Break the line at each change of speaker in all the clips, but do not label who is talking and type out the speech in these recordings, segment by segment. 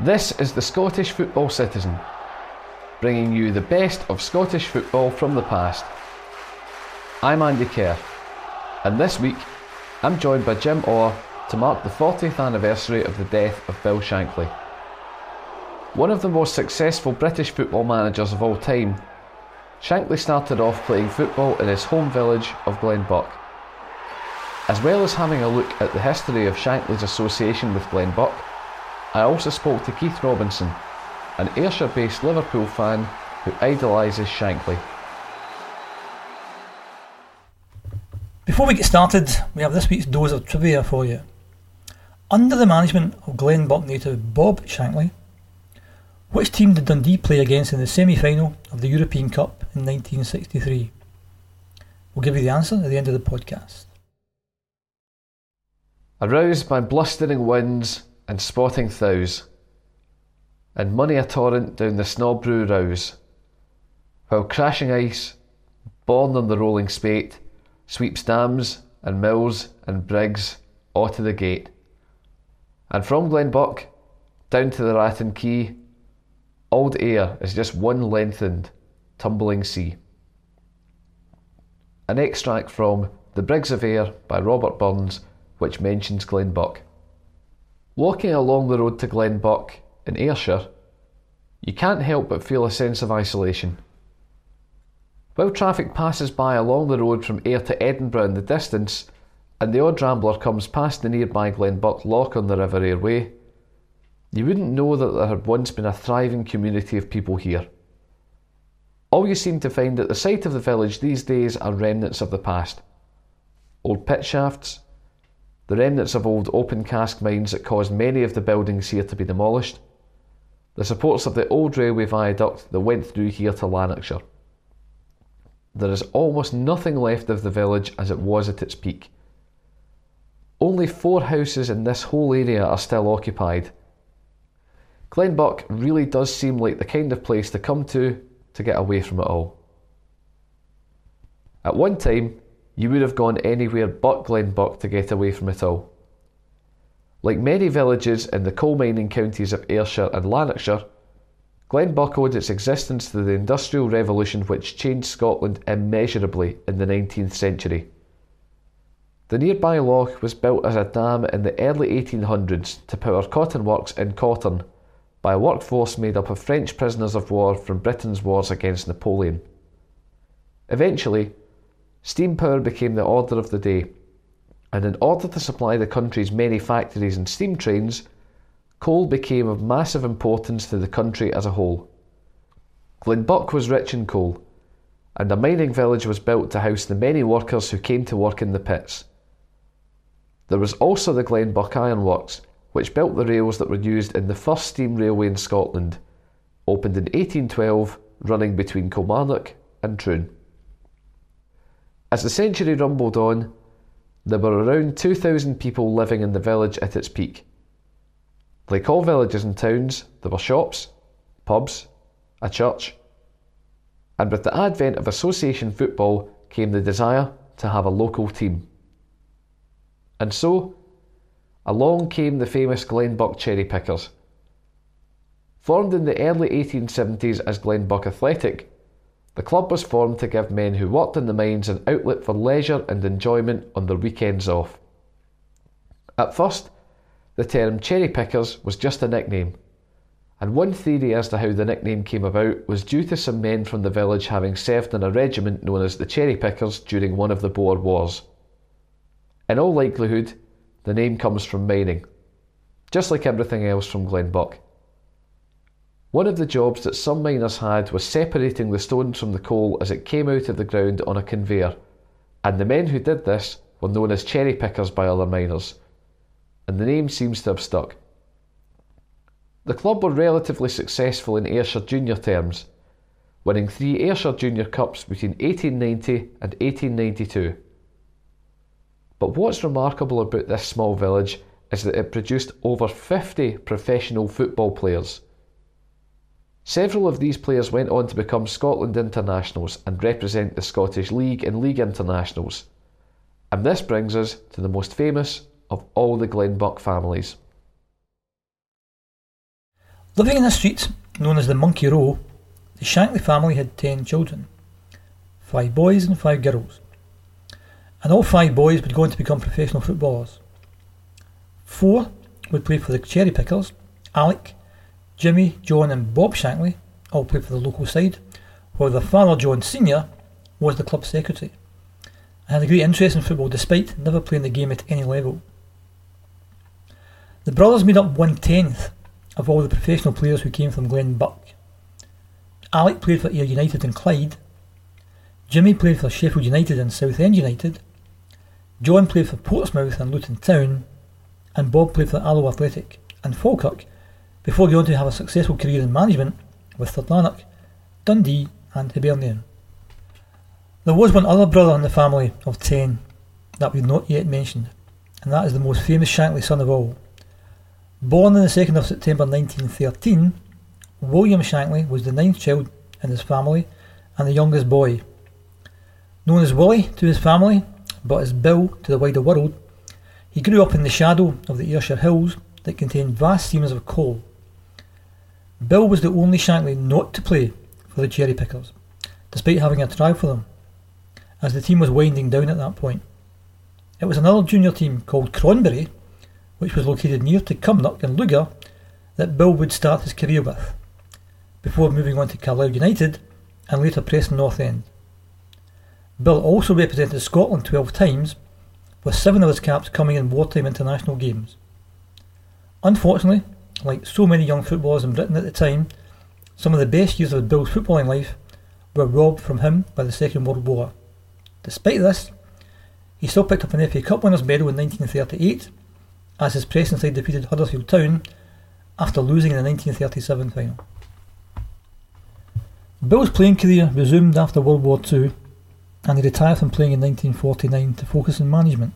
This is the Scottish Football Citizen, bringing you the best of Scottish football from the past. I'm Andy Kerr, and this week I'm joined by Jim Orr to mark the 40th anniversary of the death of Bill Shankly. One of the most successful British football managers of all time, Shankly started off playing football in his home village of Glenbuck. As well as having a look at the history of Shankly's association with Glenbuck, I also spoke to Keith Robinson, an Ayrshire based Liverpool fan who idolises Shankly.
Before we get started, we have this week's dose of trivia for you. Under the management of Glenbuck native Bob Shankly, which team did Dundee play against in the semi final of the European Cup in 1963? We'll give you the answer at the end of the podcast.
Aroused by blustering winds and spotting thows, and money a torrent down the snaw-broo rows, while crashing ice, born on the rolling spate, sweeps dams and mills and brigs all to the gate. And from Glenbuck down to the Ratton Quay, old air is just one lengthened, tumbling sea. An extract from The Brigs of Ayr by Robert Burns, which mentions Glenbuck. Walking along the road to Glenbuck in Ayrshire, you can't help but feel a sense of isolation. While traffic passes by along the road from Ayr to Edinburgh in the distance, and the odd rambler comes past the nearby Glenbuck Loch on the River Ayr Way, you wouldn't know that there had once been a thriving community of people here. All you seem to find at the site of the village these days are remnants of the past. Old pit shafts, the remnants of old open cast mines that caused many of the buildings here to be demolished, the supports of the old railway viaduct that went through here to Lanarkshire. There is almost nothing left of the village as it was at its peak. Only four houses in this whole area are still occupied. Glenbuck really does seem like the kind of place to come to to get away from it all. At one time, you would have gone anywhere but Glenbuck to get away from it all. Like many villages in the coal mining counties of Ayrshire and Lanarkshire, Glenbuck owed its existence to the Industrial Revolution which changed Scotland immeasurably in the 19th century. The nearby loch was built as a dam in the early 1800s to power cotton works in Catrine by a workforce made up of French prisoners of war from Britain's wars against Napoleon. Eventually, Steam power became the order of the day, and in order to supply the country's many factories and steam trains, coal became of massive importance to the country as a whole. Glenbuck was rich in coal, and a mining village was built to house the many workers who came to work in the pits. There was also the Glenbuck Iron Works, which built the rails that were used in the first steam railway in Scotland, opened in 1812, running between Kilmarnock and Troon. As the century rumbled on, there were around 2,000 people living in the village at its peak. Like all villages and towns, there were shops, pubs, a church, and with the advent of association football came the desire to have a local team. And so, along came the famous Glenbuck Cherry Pickers. Formed in the early 1870s as Glenbuck Athletic, the club was formed to give men who worked in the mines an outlet for leisure and enjoyment on their weekends off. At first, the term cherry pickers was just a nickname, and one theory as to how the nickname came about was due to some men from the village having served in a regiment known as the Cherry Pickers during one of the Boer Wars. In all likelihood, the name comes from mining, just like everything else from Glenbuck. One of the jobs that some miners had was separating the stones from the coal as it came out of the ground on a conveyor, and the men who did this were known as cherry pickers by other miners, and the name seems to have stuck. The club were relatively successful in Ayrshire junior terms, winning three Ayrshire Junior Cups between 1890 and 1892. But what's remarkable about this small village is that it produced over 50 professional football players. Several of these players went on to become Scotland internationals and represent the Scottish League and League internationals. And this brings us to the most famous of all the Glenbuck families.
Living in a street known as the Monkey Row, the Shankly family had ten children five boys and five girls. And all five boys would go on to become professional footballers. Four would play for the Cherry Pickers Alec, Jimmy, John, and Bob Shankly all played for the local side, while their father, John Sr., was the club secretary I had a great interest in football despite never playing the game at any level. The brothers made up one tenth of all the professional players who came from Glenbuck. Alec played for Ayr United and Clyde. Jimmy played for Sheffield United and Southend United. John played for Portsmouth and Luton Town. And Bob played for Alloa Athletic and Falkirk before going to have a successful career in management with Third Lanark, Dundee and Hibernian. There was one other brother in the family of ten that we've not yet mentioned, and that is the most famous Shankly son of all. Born on the 2nd of September 1913, William Shankly was the ninth child in his family and the youngest boy. Known as Willie to his family, but as Bill to the wider world, he grew up in the shadow of the Ayrshire hills that contained vast seams of coal. Bill was the only Shankly not to play for the Cherry Pickers, despite having a try for them, as the team was winding down at that point. It was another junior team called Cronberry, which was located near to Cumnock and Lugar, that Bill would start his career with, before moving on to Carlisle United and later Preston North End. Bill also represented Scotland 12 times, with seven of his caps coming in wartime international games. Unfortunately, like so many young footballers in Britain at the time, some of the best years of Bill's footballing life were robbed from him by the Second World War. Despite this, he still picked up an FA Cup winners' medal in 1938 as his Preston side defeated Huddersfield Town after losing in the 1937 final. Bill's playing career resumed after World War II and he retired from playing in 1949 to focus on management.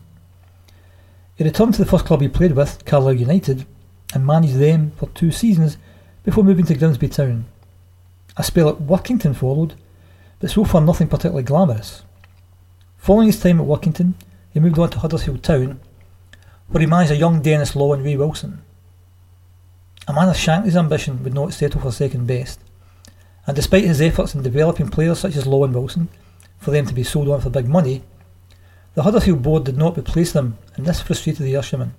He returned to the first club he played with, Carlisle United, and managed them for two seasons before moving to Grimsby Town. A spell at Workington followed, but so far nothing particularly glamorous. Following his time at Workington, he moved on to Huddersfield Town, where he managed a young Denis Law and Ray Wilson. A man of Shankly's ambition would not settle for second best, and despite his efforts in developing players such as Law and Wilson for them to be sold on for big money, the Huddersfield board did not replace them, and this frustrated the Ayrshire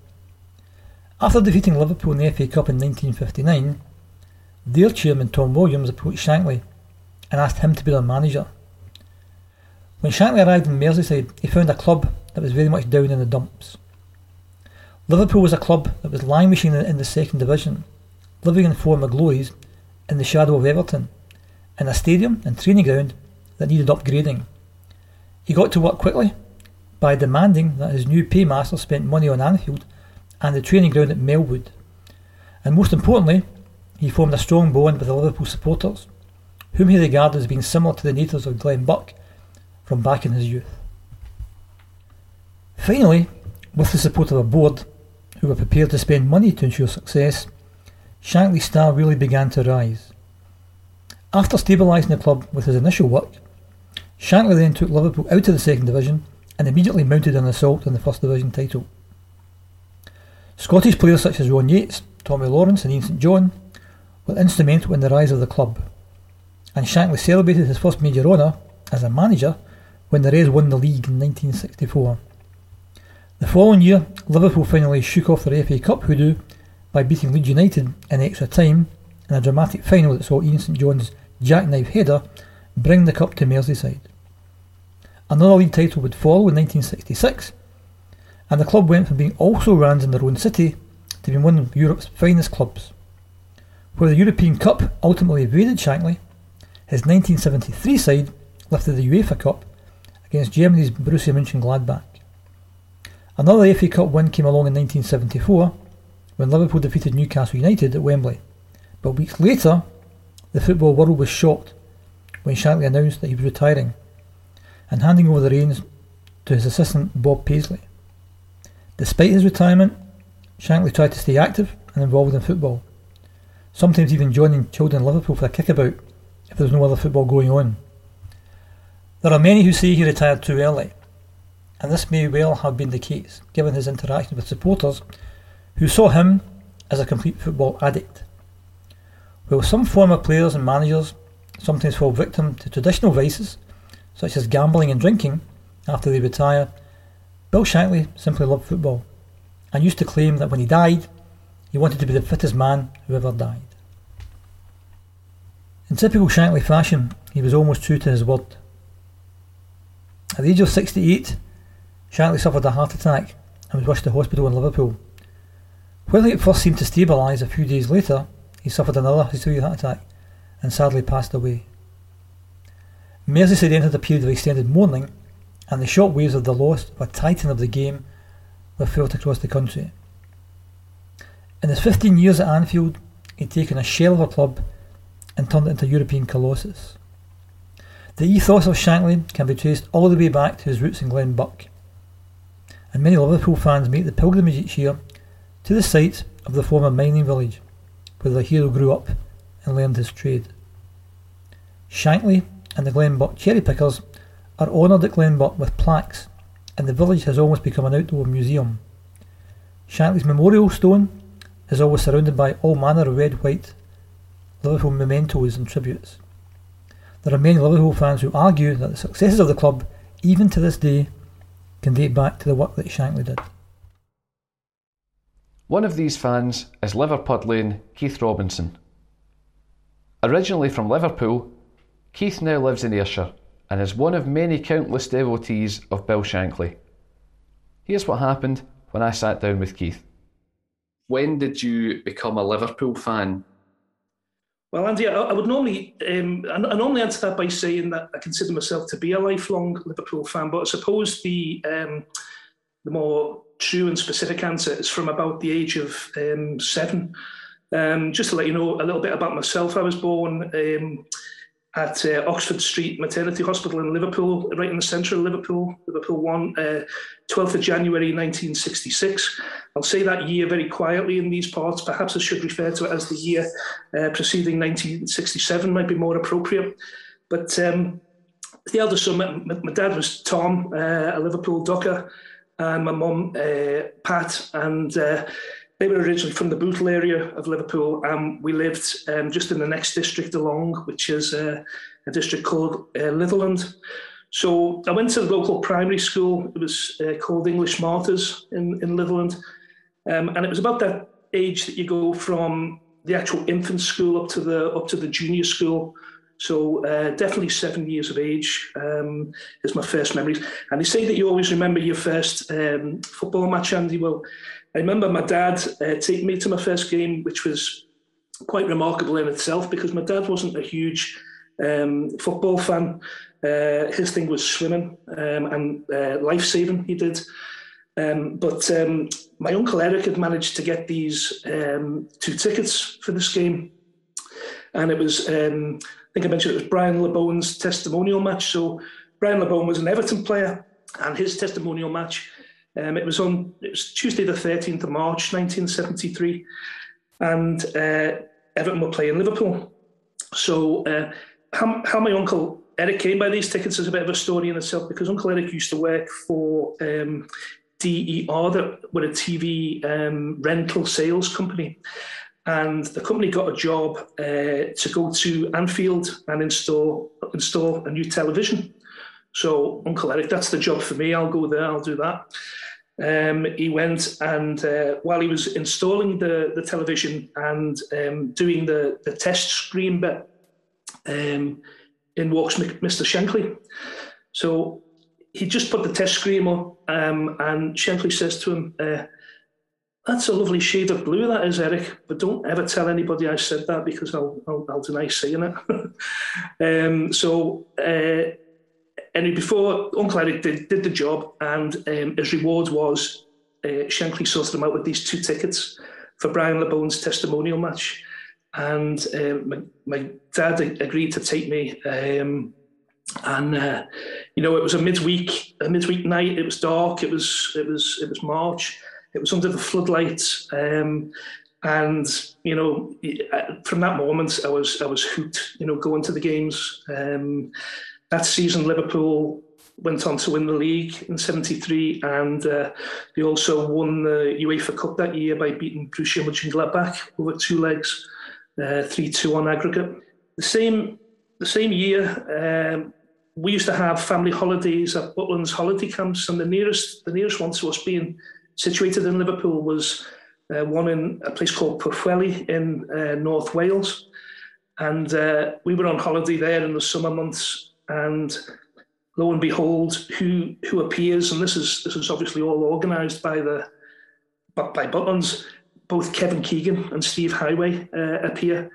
after defeating Liverpool in the FA Cup in 1959, their chairman Tom Williams approached Shankly and asked him to be their manager. When Shankly arrived in Merseyside, he found a club that was very much down in the dumps. Liverpool was a club that was languishing in the second division, living in former glories in the shadow of Everton, in a stadium and training ground that needed upgrading. He got to work quickly by demanding that his new paymaster spent money on Anfield and the training ground at Melwood. And most importantly, he formed a strong bond with the Liverpool supporters, whom he regarded as being similar to the natives of Glenbuck from back in his youth. Finally, with the support of a board who were prepared to spend money to ensure success, Shankly's star really began to rise. After stabilising the club with his initial work, Shankly then took Liverpool out of the second division and immediately mounted an assault on the first division title. Scottish players such as Ron Yeats, Tommy Lawrence and Ian St John were instrumental in the rise of the club, and Shankly celebrated his first major honour as a manager when the Reds won the league in 1964. The following year, Liverpool finally shook off their FA Cup hoodoo by beating Leeds United in extra time in a dramatic final that saw Ian St John's jackknife header bring the cup to Merseyside. Another league title would follow in 1966 and the club went from being also run in their own city to being one of Europe's finest clubs. Where the European Cup ultimately evaded Shankly, his 1973 side lifted the UEFA Cup against Germany's Borussia Mönchengladbach. Another FA Cup win came along in 1974 when Liverpool defeated Newcastle United at Wembley. But weeks later, the football world was shocked when Shankly announced that he was retiring and handing over the reins to his assistant Bob Paisley. Despite his retirement, Shankly tried to stay active and involved in football, sometimes even joining children in Liverpool for a kickabout if there was no other football going on. There are many who say he retired too early, and this may well have been the case given his interaction with supporters who saw him as a complete football addict. While some former players and managers sometimes fall victim to traditional vices, such as gambling and drinking, after they retire, Bill Shankly simply loved football and used to claim that when he died, he wanted to be the fittest man who ever died. In typical Shankly fashion, he was almost true to his word. At the age of 68, Shankly suffered a heart attack and was rushed to hospital in Liverpool. While he at first seemed to stabilise, a few days later, he suffered another hysteria heart attack and sadly passed away. Merseyside entered a period of extended mourning, and the short waves of the of a titan of the game were felt across the country. In his 15 years at Anfield, he'd taken a shell of a club and turned it into a European colossus. The ethos of Shankly can be traced all the way back to his roots in Glenbuck, and many Liverpool fans make the pilgrimage each year to the site of the former mining village where the hero grew up and learned his trade. Shankly and the Glenbuck cherry pickers are honoured at Glenbuck with plaques, and the village has almost become an outdoor museum. Shankly's memorial stone is always surrounded by all manner of red, white Liverpool mementos and tributes. There are many Liverpool fans who argue that the successes of the club, even to this day, can date back to the work that Shankly did.
One of these fans is Liverpudlian Keith Robinson. Originally from Liverpool, Keith now lives in Ayrshire and is one of many countless devotees of Bill Shankly. Here's what happened when I sat down with Keith. When did you become a Liverpool fan?
Well, Andy, I, I would normally um, I, I, normally answer that by saying that I consider myself to be a lifelong Liverpool fan, but I suppose the um, the more true and specific answer is from about the age of um, seven. Um, just to let you know a little bit about myself, I was born um, at uh, Oxford Street Maternity Hospital in Liverpool, right in the centre of Liverpool, Liverpool 1, uh, 12th of January 1966. I'll say that year very quietly in these parts. Perhaps I should refer to it as the year uh, preceding 1967, might be more appropriate. But um, the eldest son, my, my, dad was Tom, uh, a Liverpool docker and my mum, uh, Pat, and uh, they were originally from the Bootle area of Liverpool, and we lived um, just in the next district along, which is uh, a district called uh, Litherland. So I went to the local primary school. It was uh, called English Martyrs in, in Litherland. Um, and it was about that age that you go from the actual infant school up to the up to the junior school. So uh, definitely seven years of age um, is my first memories. And they say that you always remember your first um, football match, Andy. Well, I remember my dad uh, taking me to my first game, which was quite remarkable in itself because my dad wasn't a huge um, football fan. Uh, his thing was swimming um, and uh, life saving. He did. Um, but um, my uncle Eric had managed to get these um, two tickets for this game, and it was um, I think I mentioned it was Brian Labone's testimonial match. So Brian LeBone was an Everton player, and his testimonial match, um, it was on it was Tuesday the 13th of March 1973, and uh, Everton were playing Liverpool. So uh, how, how my uncle Eric came by these tickets is a bit of a story in itself because Uncle Eric used to work for um, DER, that were a TV um, rental sales company and the company got a job uh, to go to Anfield and install install a new television. So Uncle Eric, that's the job for me. I'll go there. I'll do that. Um, he went and uh, while he was installing the, the television and um, doing the, the test screen bit, um, in walks Mr. Shankly. So he just put the test screen on, um, and Shankly says to him, uh, that's a lovely shade of blue, that is, Eric. But don't ever tell anybody I said that because I'll, I'll, I'll deny saying it. um, so, uh, anyway, before Uncle Eric did, did the job, and um, his reward was uh, Shankly sorted him out with these two tickets for Brian Labone's testimonial match. And um, my, my, dad agreed to take me. Um, and uh, you know, it was a midweek, a midweek night. It was dark. It was, it was, it was March it was under the floodlights. Um, and you know, from that moment, I was I was hooked. You know, going to the games. That season, Liverpool went on to win the league in '73, and uh, they also won the UEFA Cup that year by beating Borussia Mönchengladbach over two legs. uh, three two on aggregate. The same the same year, um, we used to have family holidays at Butlins holiday camps, and the nearest the nearest one to us being situated in Liverpool was uh, one in a place called Pwllheli in uh, North Wales. And uh, we were on holiday there in the summer months, and lo and behold, who who appears? And this is this is obviously all organised by the but by Butlins. Both Kevin Keegan and Steve Heighway uh, appear,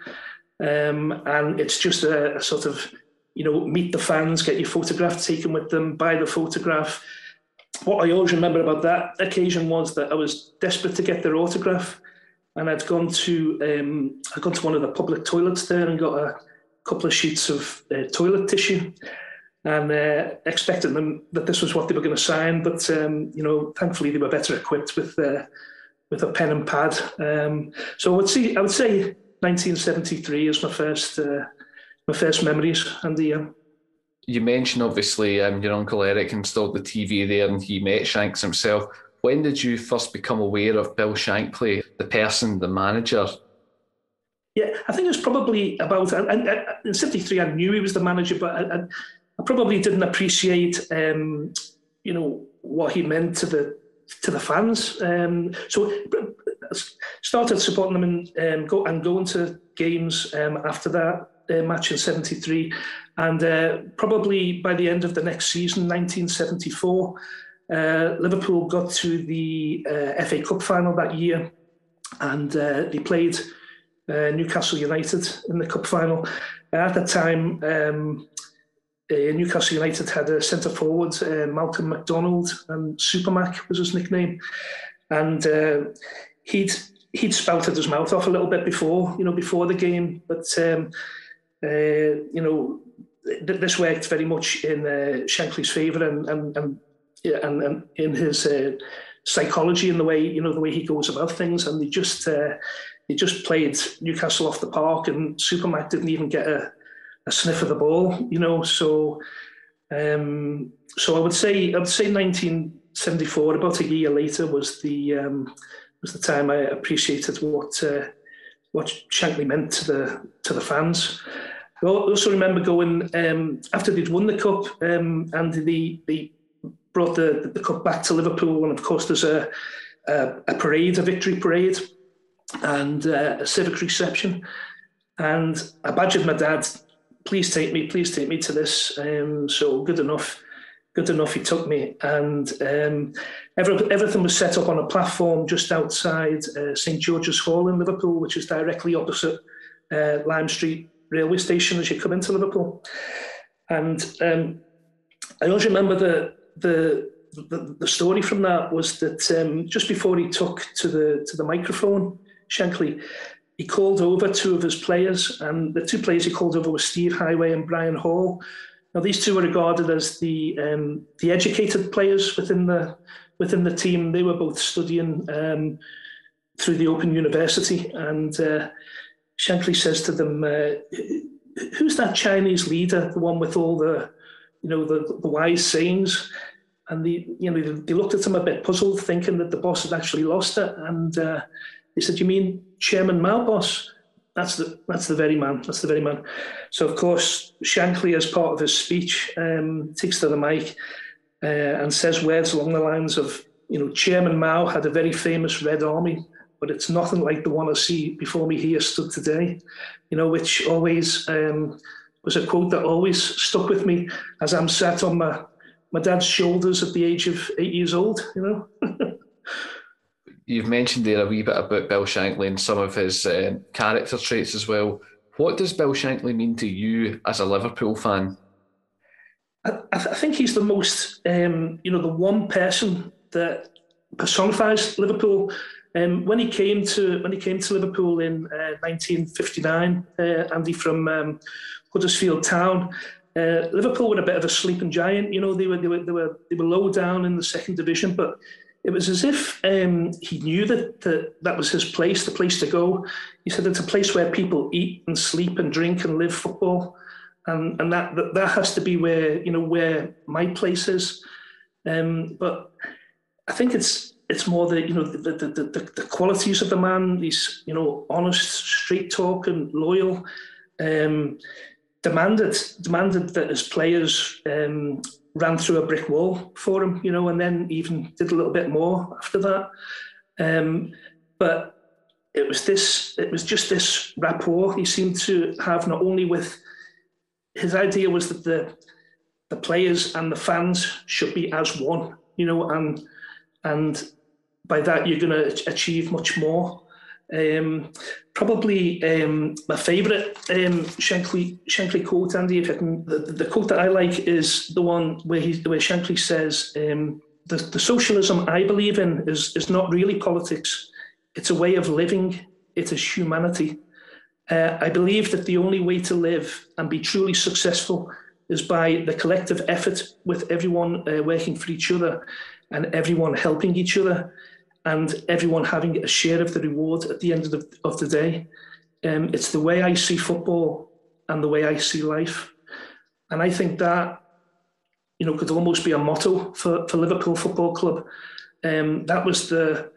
um, and it's just a, a sort of you know meet the fans, get your photograph taken with them, buy the photograph what I always remember about that occasion was that I was desperate to get their autograph, and I'd gone to um, I'd gone to one of the public toilets there and got a couple of sheets of uh, toilet tissue, and uh, expecting them that this was what they were going to sign. But um, you know, thankfully they were better equipped with uh, with a pen and pad. Um, so I would see I would say 1973 is my first uh, my first memories, and the um,
you mentioned obviously um, your uncle Eric installed the TV there and he met Shanks himself. When did you first become aware of Bill Shankly, the person, the manager?
Yeah, I think it was probably about and, in '73. I knew he was the manager, but I, I probably didn't appreciate, um, you know, what he meant to the to the fans. Um, so started supporting them and um, go and going to games um, after that uh, match in '73, and uh, probably by the end of the next season, 1974, uh, Liverpool got to the uh, FA Cup final that year, and uh, they played uh, Newcastle United in the cup final. At that time, um, Newcastle United had a centre forward, Malcolm Macdonald, and Supermac was his nickname, and he'd he'd spouted his mouth off a little bit before, you know, before the game, but. Um, uh, you know, th- this worked very much in uh, Shankly's favour and and and, yeah, and, and in his uh, psychology and the way you know the way he goes about things. And they just they just played Newcastle off the park, and Supermac didn't even get a, a sniff of the ball. You know, so um, so I would say I would say 1974, about a year later, was the um, was the time I appreciated what uh, what Shankly meant to the to the fans. I also remember going um, after they'd won the cup um, and they, they brought the, the cup back to Liverpool, and of course there's a, a, a parade, a victory parade, and uh, a civic reception. And I badgered my dad, please take me, please take me to this. Um, so good enough, good enough. He took me, and um, every, everything was set up on a platform just outside uh, St George's Hall in Liverpool, which is directly opposite uh, Lime Street railway station as you come into Liverpool. And um, I always remember the, the the, the story from that was that um, just before he took to the to the microphone, Shankly, he called over two of his players, and the two players he called over were Steve Heighway and Brian Hall. Now these two were regarded as the um, the educated players within the within the team. They were both studying um, through the Open University, and uh, Shankly says to them, uh, "Who's that Chinese leader? The one with all the, you know, the, the wise sayings?" And the, you know, they looked at him a bit puzzled, thinking that the boss had actually lost it. And uh, they said, "You mean Chairman Mao, boss?" That's the that's the very man. That's the very man. So of course, Shankly, as part of his speech, um, takes to the mic uh, and says words along the lines of, you know, Chairman Mao had a very famous Red Army but it's nothing like the one I see before me here stood today, you know, which always um, was a quote that always stuck with me as I'm sat on my, my dad's shoulders at the age of eight years old, you know.
You've mentioned there a wee bit about Bill Shankly and some of his uh, character traits as well. What does Bill Shankly mean to you as a Liverpool fan?
I, I think he's the most, um, you know, the one person that personifies Liverpool um, when he came to when he came to Liverpool in uh, 1959, uh, Andy from um, Huddersfield Town, uh, Liverpool were a bit of a sleeping giant. You know, they were they were they were they were low down in the second division, but it was as if um, he knew that, that that was his place, the place to go. He said it's a place where people eat and sleep and drink and live football, and and that that, that has to be where you know where my place is. Um, but I think it's it's more the you know the, the, the, the qualities of the man. He's you know honest, straight talking, loyal. Um, demanded demanded that his players um, ran through a brick wall for him, you know, and then even did a little bit more after that. Um, but it was this, it was just this rapport he seemed to have not only with his idea was that the the players and the fans should be as one, you know, and and by that you're going to achieve much more. Um, probably um, my favourite um, Shankly, Shankly quote, Andy. If I can, the, the quote that I like is the one where he where Shankly says, um, the, "The socialism I believe in is is not really politics. It's a way of living. It is humanity. Uh, I believe that the only way to live and be truly successful is by the collective effort with everyone uh, working for each other and everyone helping each other." And everyone having a share of the reward at the end of the, of the day. Um, it's the way I see football and the way I see life. And I think that, you know, could almost be a motto for, for Liverpool Football Club. Um, that was the,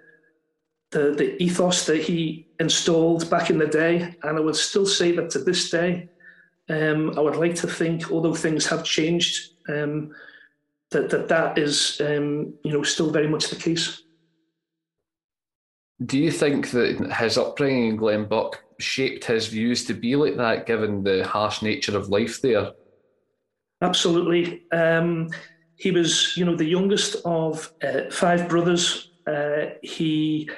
the, the ethos that he installed back in the day. And I would still say that to this day, um, I would like to think, although things have changed, um, that, that that is, um, you know, still very much the case.
Do you think that his upbringing in Glenbuck shaped his views to be like that, given the harsh nature of life there?
Absolutely. Um, he was, you know, the youngest of uh, five brothers. Uh, he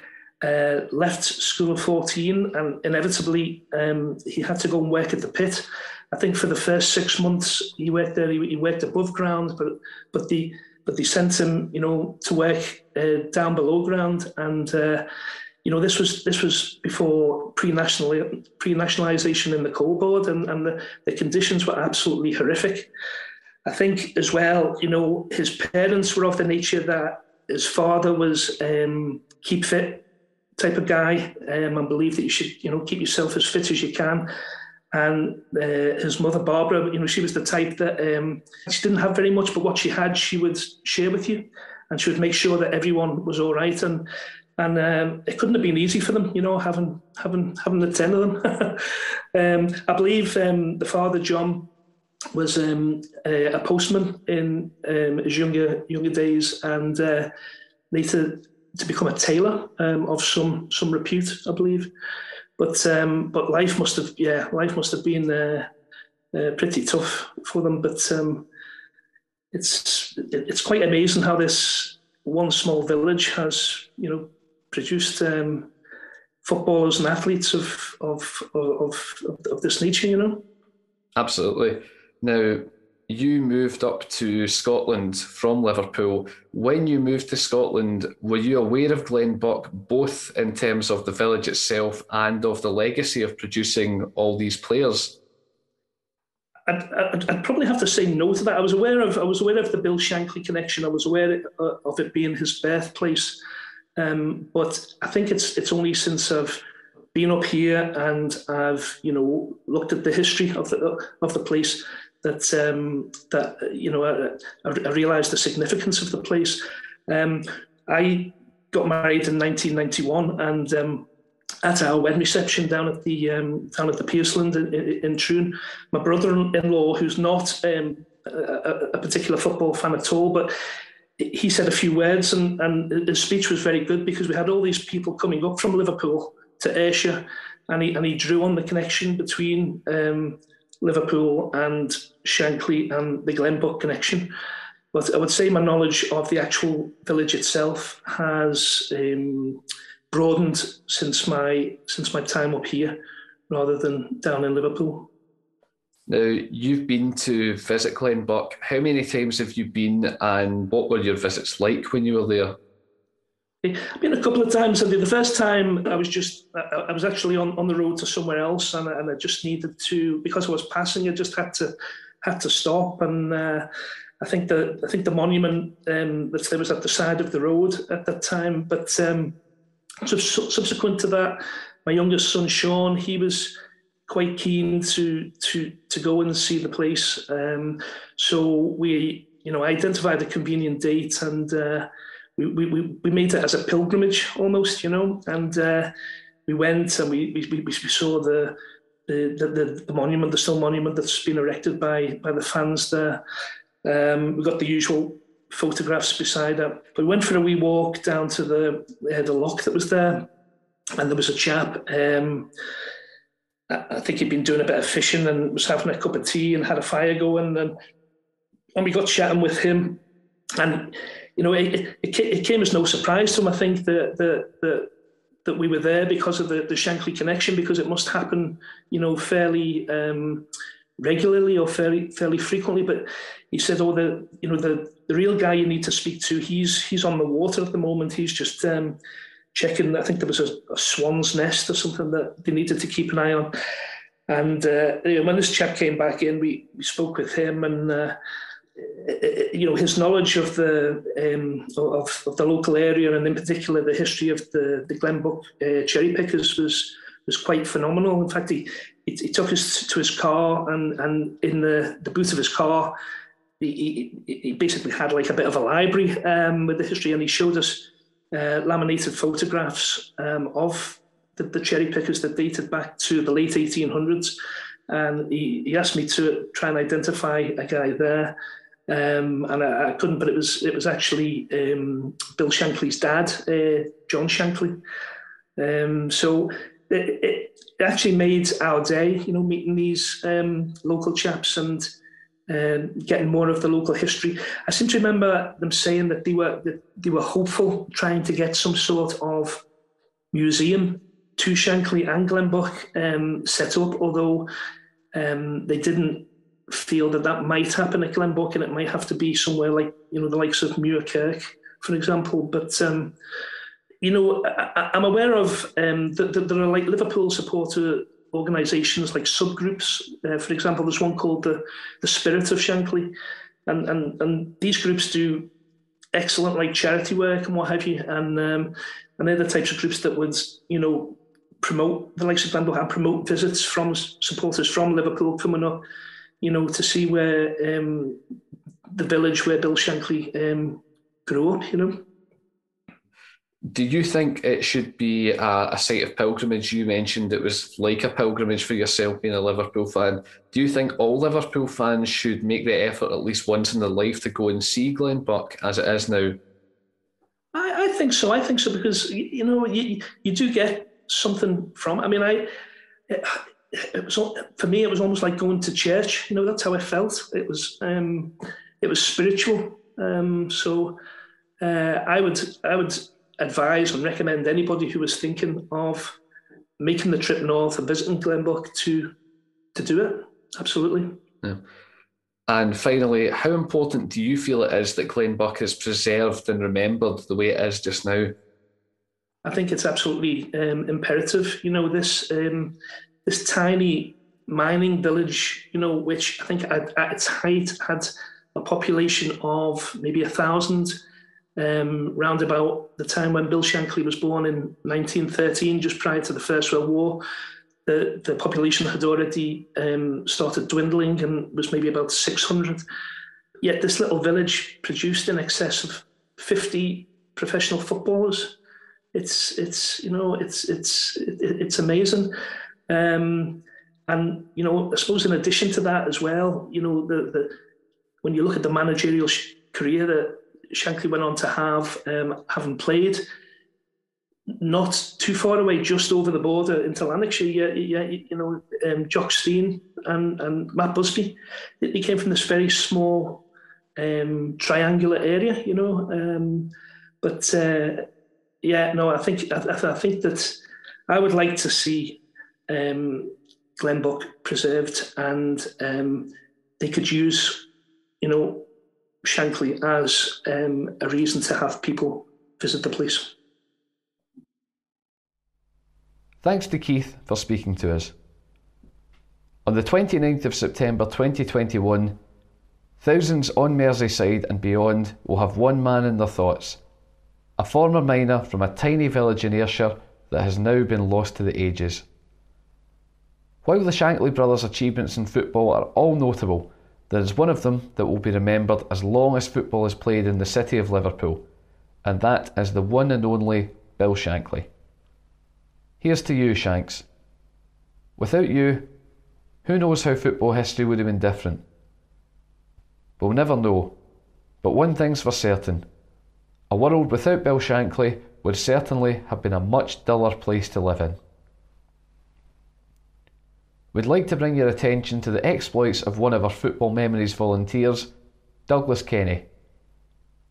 uh, left school at 14 and inevitably um, he had to go and work at the pit. I think for the first six months he worked there, he, he worked above ground, but but the but they sent him, you know, to work uh, down below ground. And uh, you know, this was this was before pre-national pre-nationalisation in the coal board, and, and the, the conditions were absolutely horrific. I think as well, you know, his parents were of the nature that his father was um, keep fit type of guy um, and believe that you should, you know, keep yourself as fit as you can. And uh, his mother, Barbara, you know, she was the type that um, she didn't have very much, but what she had, she would share with you, and she would make sure that everyone was all right. And and um, it couldn't have been easy for them, you know, having having having the ten of them. um, I believe um, the father, John, was um, a, a, postman in um, his younger younger days, and uh, later to become a tailor um, of some some repute, I believe. But but life must have yeah life must have been uh, uh, pretty tough for them. But it's it's quite amazing how this one small village has you know produced um, footballers and athletes of of, of of of this nature. You know.
Absolutely. Now, you moved up to Scotland from Liverpool. When you moved to Scotland, were you aware of Glenbuck both in terms of the village itself and of the legacy of producing all these players?
I'd, I'd, I'd, probably have to say no to that. I was aware of I was aware of the Bill Shankly connection. I was aware of it being his birthplace, um, but I think it's it's only since I've been up here and I've you know looked at the history of the of the place that um, that you know I, I, realised the significance of the place. Um, I got married in 1991, and um, at our wedding reception down at the um, down at the Piersland in, in, in Troon, my brother-in-law, who's not um, a, a, particular football fan at all, but he said a few words, and, and his speech was very good because we had all these people coming up from Liverpool to Ayrshire, and he and he drew on the connection between um, Liverpool and Shankly and the Glenbuck connection. But I would say my knowledge of the actual village itself has um, broadened since my since my time up here, rather than down in Liverpool.
Now you've been to visit Glenbuck. How many times have you been, and what were your visits like when you were there?
I've been a couple of times. And the first time I was just, I was actually on, on the road to somewhere else, and, and I just needed to, because I was passing, I just had to had to stop. And uh, I think the I think the monument um, that there was at the side of the road at that time. But um, subsequent to that, my youngest son Sean, he was quite keen to to to go and see the place. Um, so we, you know, identified a convenient date and. Uh, we, we, we made it as a pilgrimage almost, you know, and uh, we went and we, we, we saw the, the, the, the monument, the still monument that's been erected by, by the fans there. Um, we got the usual photographs beside it. But we went for a wee walk down to the, uh, the lock that was there, and there was a chap. Um, I think he'd been doing a bit of fishing and was having a cup of tea and had a fire going, and and we got chatting with him, and you know it, it, it came as no surprise to him. I think that that that that we were there because of the the Shankly connection, because it must happen, you know, fairly. Um, regularly or fairly fairly frequently. But he said, "Oh, the you know the the real guy you need to speak to. He's he's on the water at the moment. He's just um, checking. I think there was a, a, swan's nest or something that they needed to keep an eye on." And uh, when this chap came back in, we, we spoke with him, and uh, you know his knowledge of the um, of, of the local area, and in particular the history of the the Glenbuck uh, cherry pickers was was quite phenomenal. In fact, he, he, he, took us to his car, and, and in the, the boot of his car, he, he, he basically had like a bit of a library um, with the history, and he showed us uh, laminated photographs um, of the, the, cherry pickers that dated back to the late 1800s. And he, he asked me to try and identify a guy there. Um, and I, I, couldn't, but it was it was actually um, Bill Shankly's dad, uh, John Shankly. Um, so it, it actually made our day, you know, meeting these um, local chaps and uh, getting more of the local history. I seem to remember them saying that they were that they were hopeful, trying to get some sort of museum to Shankly and Glenbuck um, set up, although um, they didn't feel that that might happen at Glenbuck and it might have to be somewhere like you know the likes of Muirkirk, for example. But um, you know, I, am aware of um, that, that, there are like Liverpool supporter organisations, like subgroups. Uh, for example, there's one called the the Spirit of Shankly, and and and these groups do excellent like charity work and what have you, and um, and they're the types of groups that would you know promote the likes of Glenbuck and promote visits from supporters from Liverpool coming up, you know, to see where um, the village where Bill Shankly um, grew up, you know.
Do you think it should be a, a, site of pilgrimage? You mentioned it was like a pilgrimage for yourself being a Liverpool fan. Do you think all Liverpool fans should make the effort at least once in their life to go and see Glenbuck as it is now?
I, I think so. I think so because you know you, you do get something from. I mean, I it, it was for me it was almost like going to church. You know, that's how I felt. It was um, it was spiritual. Um, so uh, I would I would advise and recommend anybody who was thinking of making the trip north and visiting Glenbuck to to do it. Absolutely.
Yeah. And finally, how important do you feel it is that Glenbuck is preserved and remembered the way it is just now?
I think it's absolutely um, imperative. You know, this um, this tiny mining village, you know, which I think at, at its height had a population of maybe a thousand um, round about the time when Bill Shankly was born in 1913, just prior to the First World War, the, the population had already um, started dwindling and was maybe about 600. Yet this little village produced in excess of 50 professional footballers. It's it's you know it's it's it's amazing, um, and you know I suppose in addition to that as well, you know the the when you look at the managerial career that Shankly went on to have, um, having played not too far away, just over the border into Lanarkshire. Yeah, yeah, you know, um, Jock Stein and, and Matt Busby. They came from this very small um, triangular area, you know. Um, but uh, yeah, no, I think I, I, think that I would like to see um, Glenbuck preserved, and um, they could use, you know, Shankly as um, a reason to have people visit the place.
Thanks to Keith for speaking to us. On the 29th of September 2021, thousands on Merseyside and beyond will have one man in their thoughts a former miner from a tiny village in Ayrshire that has now been lost to the ages. While the Shankly brothers' achievements in football are all notable, there is one of them that will be remembered as long as football is played in the city of Liverpool, and that is the one and only Bill Shankly. Here's to you, Shanks. Without you, who knows how football history would have been different? We'll never know, but one thing's for certain a world without Bill Shankly would certainly have been a much duller place to live in. We'd like to bring your attention to the exploits of one of our Football Memories volunteers, Douglas Kenney.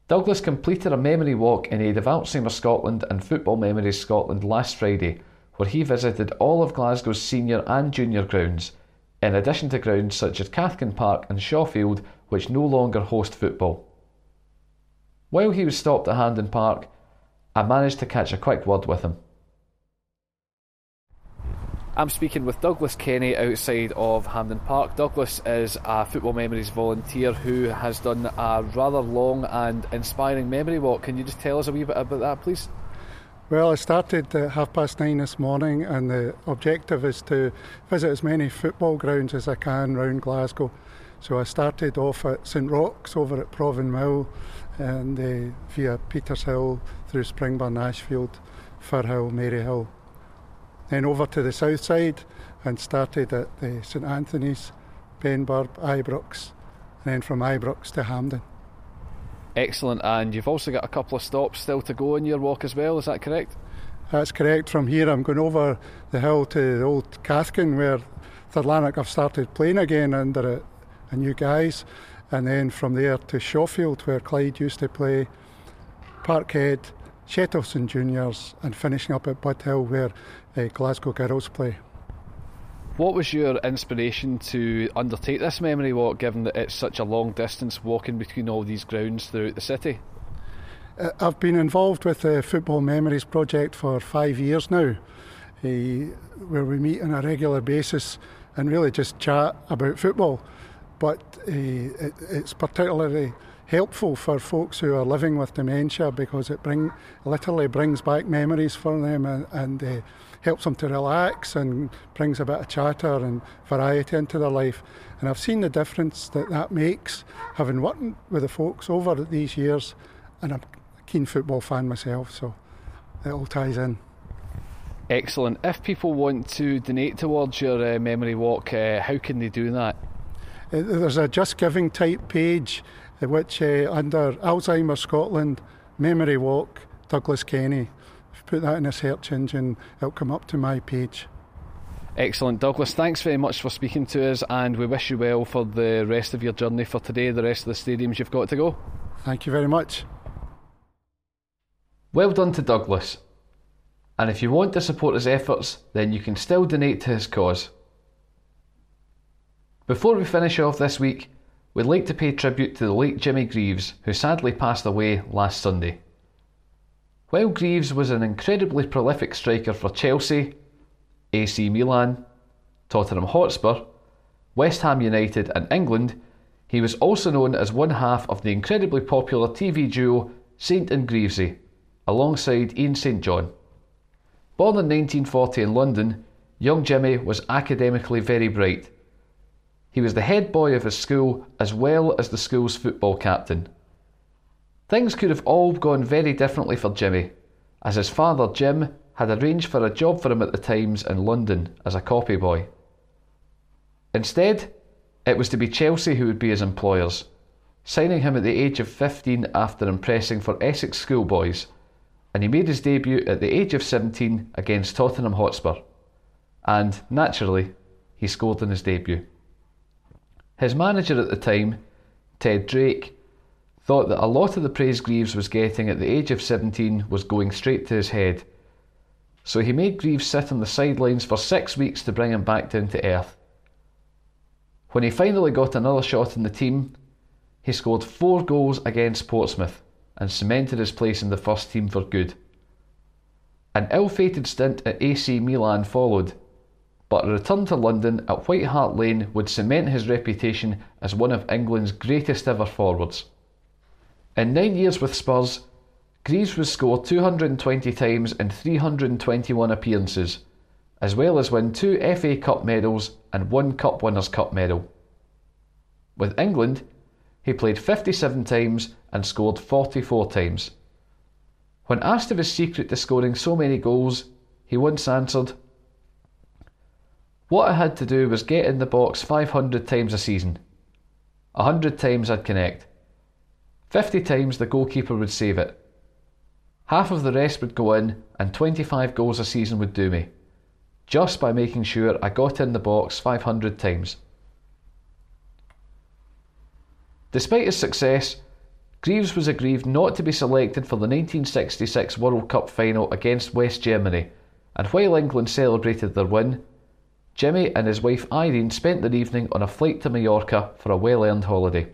Douglas completed a memory walk in aid of Alzheimer's Scotland and Football Memories Scotland last Friday, where he visited all of Glasgow's senior and junior grounds, in addition to grounds such as Cathkin Park and Shawfield, which no longer host football. While he was stopped at Hampden Park, I managed to catch a quick word with him. I'm speaking with Douglas Kenney outside of Hampden Park. Douglas is a Football Memories volunteer who has done a rather long and inspiring memory walk. Can you just tell us a wee bit about that, please?
Well, I started at half past nine this morning, and the objective is to visit as many football grounds as I can around Glasgow. So I started off at St Roch's over at Provan Mill, and uh, via Petershill through Springburn, Ashfield, Firhill, Maryhill, then over to the south side and started at the St Anthony's, Benburb, Ibrox, and then from Ibrox to Hampden.
Excellent, and you've also got a couple of stops still to go in your walk as well, is that correct?
That's correct. From here, I'm going over the hill to the old Cathkin where Third Lanark have started playing again under a, a new guise, and then from there to Shawfield where Clyde used to play, Parkhead, Shettleston Juniors, and finishing up at Bud Hill where uh, Glasgow Girls play.
What was your inspiration to undertake this memory walk, given that it's such a long distance walking between all these grounds throughout the city?
Uh, I've been involved with the Football Memories Project for five years now, uh, where we meet on a regular basis and really just chat about football. But uh, it, it's particularly helpful for folks who are living with dementia because it bring literally brings back memories for them and, and uh, helps them to relax and brings a bit of chatter and variety into their life. And I've seen the difference that that makes, having worked with the folks over these years, and I'm a keen football fan myself, so it all ties in.
Excellent. If people want to donate towards your uh, memory walk, uh, how can they do that?
Uh, there's a Just Giving type page, which uh, under Alzheimer's Scotland Memory Walk, Douglas Kenney put that in a search engine, it'll come up to my page.
Excellent, Douglas. Thanks very much for speaking to us, and we wish you well for the rest of your journey for today, the rest of the stadiums you've got to go.
Thank you very much.
Well done to Douglas. And if you want to support his efforts, then you can still donate to his cause. Before we finish off this week, we'd like to pay tribute to the late Jimmy Greaves, who sadly passed away last Sunday. While Greaves was an incredibly prolific striker for Chelsea, AC Milan, Tottenham Hotspur, West Ham United, and England, he was also known as one half of the incredibly popular TV duo Saint and Greavsie, alongside Ian St John. Born in 1940 in London, young Jimmy was academically very bright. He was the head boy of his school as well as the school's football captain. Things could have all gone very differently for Jimmy, as his father Jim had arranged for a job for him at the Times in London as a copy boy. Instead, it was to be Chelsea who would be his employers, signing him at the age of 15 after impressing for Essex schoolboys, and he made his debut at the age of 17 against Tottenham Hotspur. And, naturally, he scored in his debut. His manager at the time, Ted Drake, thought that a lot of the praise Greaves was getting at the age of 17 was going straight to his head. So he made Greaves sit on the sidelines for six weeks to bring him back down to earth. When he finally got another shot in the team, he scored four goals against Portsmouth and cemented his place in the first team for good. An ill fated stint at AC Milan followed, but a return to London at White Hart Lane would cement his reputation as one of England's greatest ever forwards. In nine years with Spurs, Greaves was scored 220 times in 321 appearances, as well as win two FA Cup medals and one Cup Winners' Cup medal. With England, he played 57 times and scored 44 times. When asked of his secret to scoring so many goals, he once answered, What I had to do was get in the box 500 times a season. 100 times I'd connect. 50 times the goalkeeper would save it. Half of the rest would go in, and 25 goals a season would do me, just by making sure I got in the box 500 times. Despite his success, Greaves was aggrieved not to be selected for the 1966 World Cup final against West Germany, and while England celebrated their win, Jimmy and his wife Irene spent their evening on a flight to Mallorca for a well earned holiday.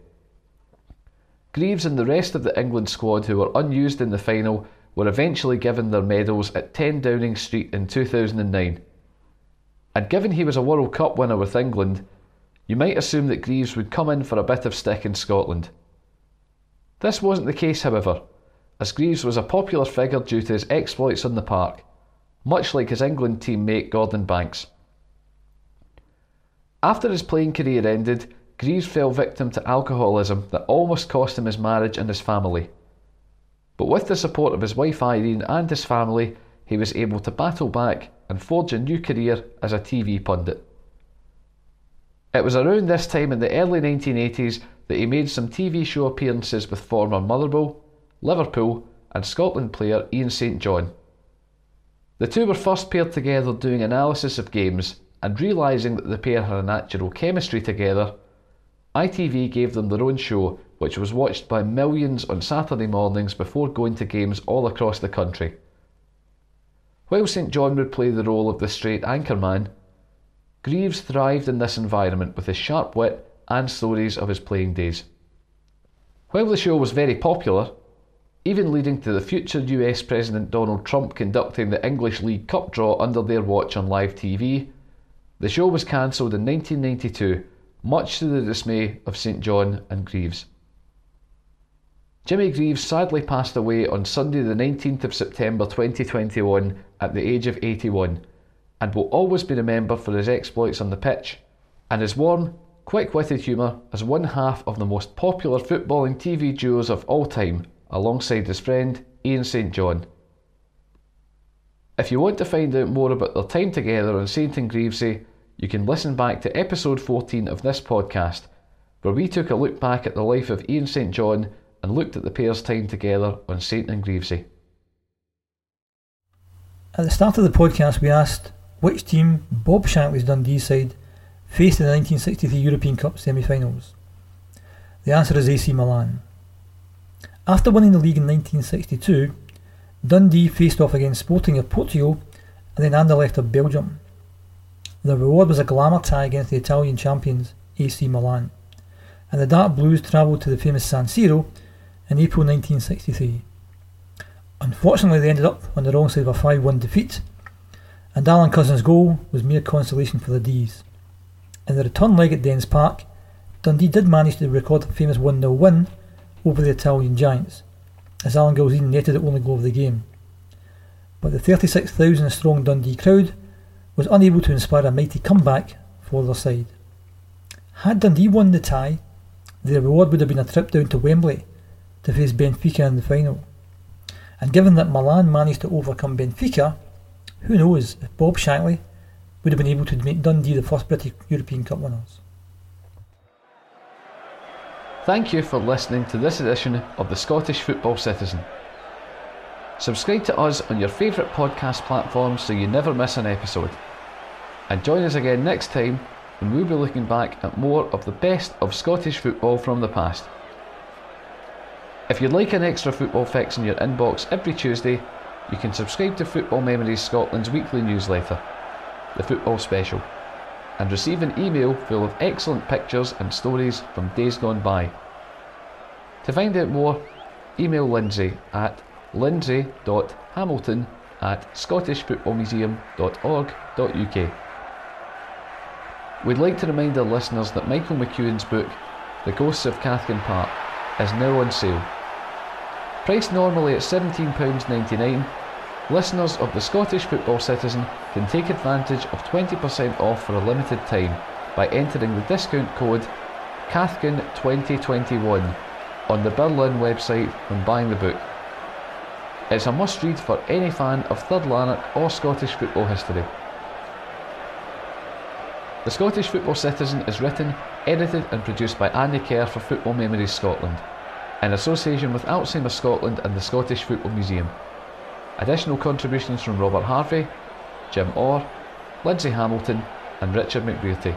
Greaves and the rest of the England squad who were unused in the final were eventually given their medals at 10 Downing Street in 2009. And given he was a World Cup winner with England, you might assume that Greaves would come in for a bit of stick in Scotland. This wasn't the case, however, as Greaves was a popular figure due to his exploits on the park, much like his England teammate Gordon Banks. After his playing career ended, Greaves fell victim to alcoholism that almost cost him his marriage and his family. But with the support of his wife Irene and his family, he was able to battle back and forge a new career as a TV pundit. It was around this time in the early 1980s that he made some TV show appearances with former Motherwell, Liverpool, and Scotland player Ian St John. The two were first paired together doing analysis of games, and realising that the pair had a natural chemistry together, ITV gave them their own show, which was watched by millions on Saturday mornings before going to games all across the country. While St John would play the role of the straight anchorman, Greaves thrived in this environment with his sharp wit and stories of his playing days. While the show was very popular, even leading to the future US President Donald Trump conducting the English League Cup draw under their watch on live TV, the show was cancelled in 1992, much to the dismay of St John and Greaves. Jimmy Greaves sadly passed away on Sunday, the 19th of September 2021, at the age of 81 and will always be remembered for his exploits on the pitch and his warm, quick witted humour as one half of the most popular footballing TV duos of all time, alongside his friend Ian St John. If you want to find out more about their time together on St and Greavsie, you can listen back to episode 14 of this podcast, where we took a look back at the life of Ian St John and looked at the pair's time together on St and Greavsie.
At the start of the podcast, we asked which team Bob Shankly's Dundee side faced in the 1963 European Cup semi-finals? The answer is AC Milan. After winning the league in 1962, Dundee faced off against Sporting of Portugal and then Anderlecht of Belgium. The reward was a glamour tie against the Italian champions AC Milan, and the Dark Blues travelled to the famous San Siro in April 1963. Unfortunately, they ended up on the wrong side of a 5 1 defeat and Alan Cousin's goal was mere consolation for the D's. In the return leg at Dens Park, Dundee did manage to record the famous 1 0 win over the Italian Giants, as Alan Gilzean netted the only goal of the game. But the 36,000 strong Dundee crowd was unable to inspire a mighty comeback for their side. Had Dundee won the tie, the reward would have been a trip down to Wembley to face Benfica in the final. And given that Milan managed to overcome Benfica, who knows if Bob Shankly would have been able to make Dundee the first British European Cup winners.
Thank you for listening to this edition of the Scottish Football Citizen. Subscribe to us on your favourite podcast platform so you never miss an episode. And join us again next time when we'll be looking back at more of the best of Scottish football from the past. If you'd like an extra football fix in your inbox every Tuesday, you can subscribe to Football Memories Scotland's weekly newsletter, The Football Special, and receive an email full of excellent pictures and stories from days gone by. To find out more, email Lindsay at lindsay.hamilton at scottishfootballmuseum.org.uk. We'd like to remind our listeners that Michael McEwan's book, The Ghosts of Cathkin Park, is now on sale. Priced normally at £17.99, listeners of the Scottish Football Citizen can take advantage of 20% off for a limited time by entering the discount code CATHKIN2021 on the Birlinn website when buying the book. It's a must read for any fan of Third Lanark or Scottish football history. The Scottish Football Citizen is written, edited, and produced by Andy Kerr for Football Memories Scotland, in association with Alzheimer's Scotland and the Scottish Football Museum. Additional contributions from Robert Harvey, Jim Orr, Lindsay Hamilton, and Richard McBrearty.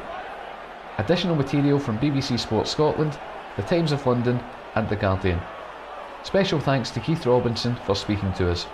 Additional material from BBC Sports Scotland, The Times of London, and The Guardian. Special thanks to Keith Robinson for speaking to us.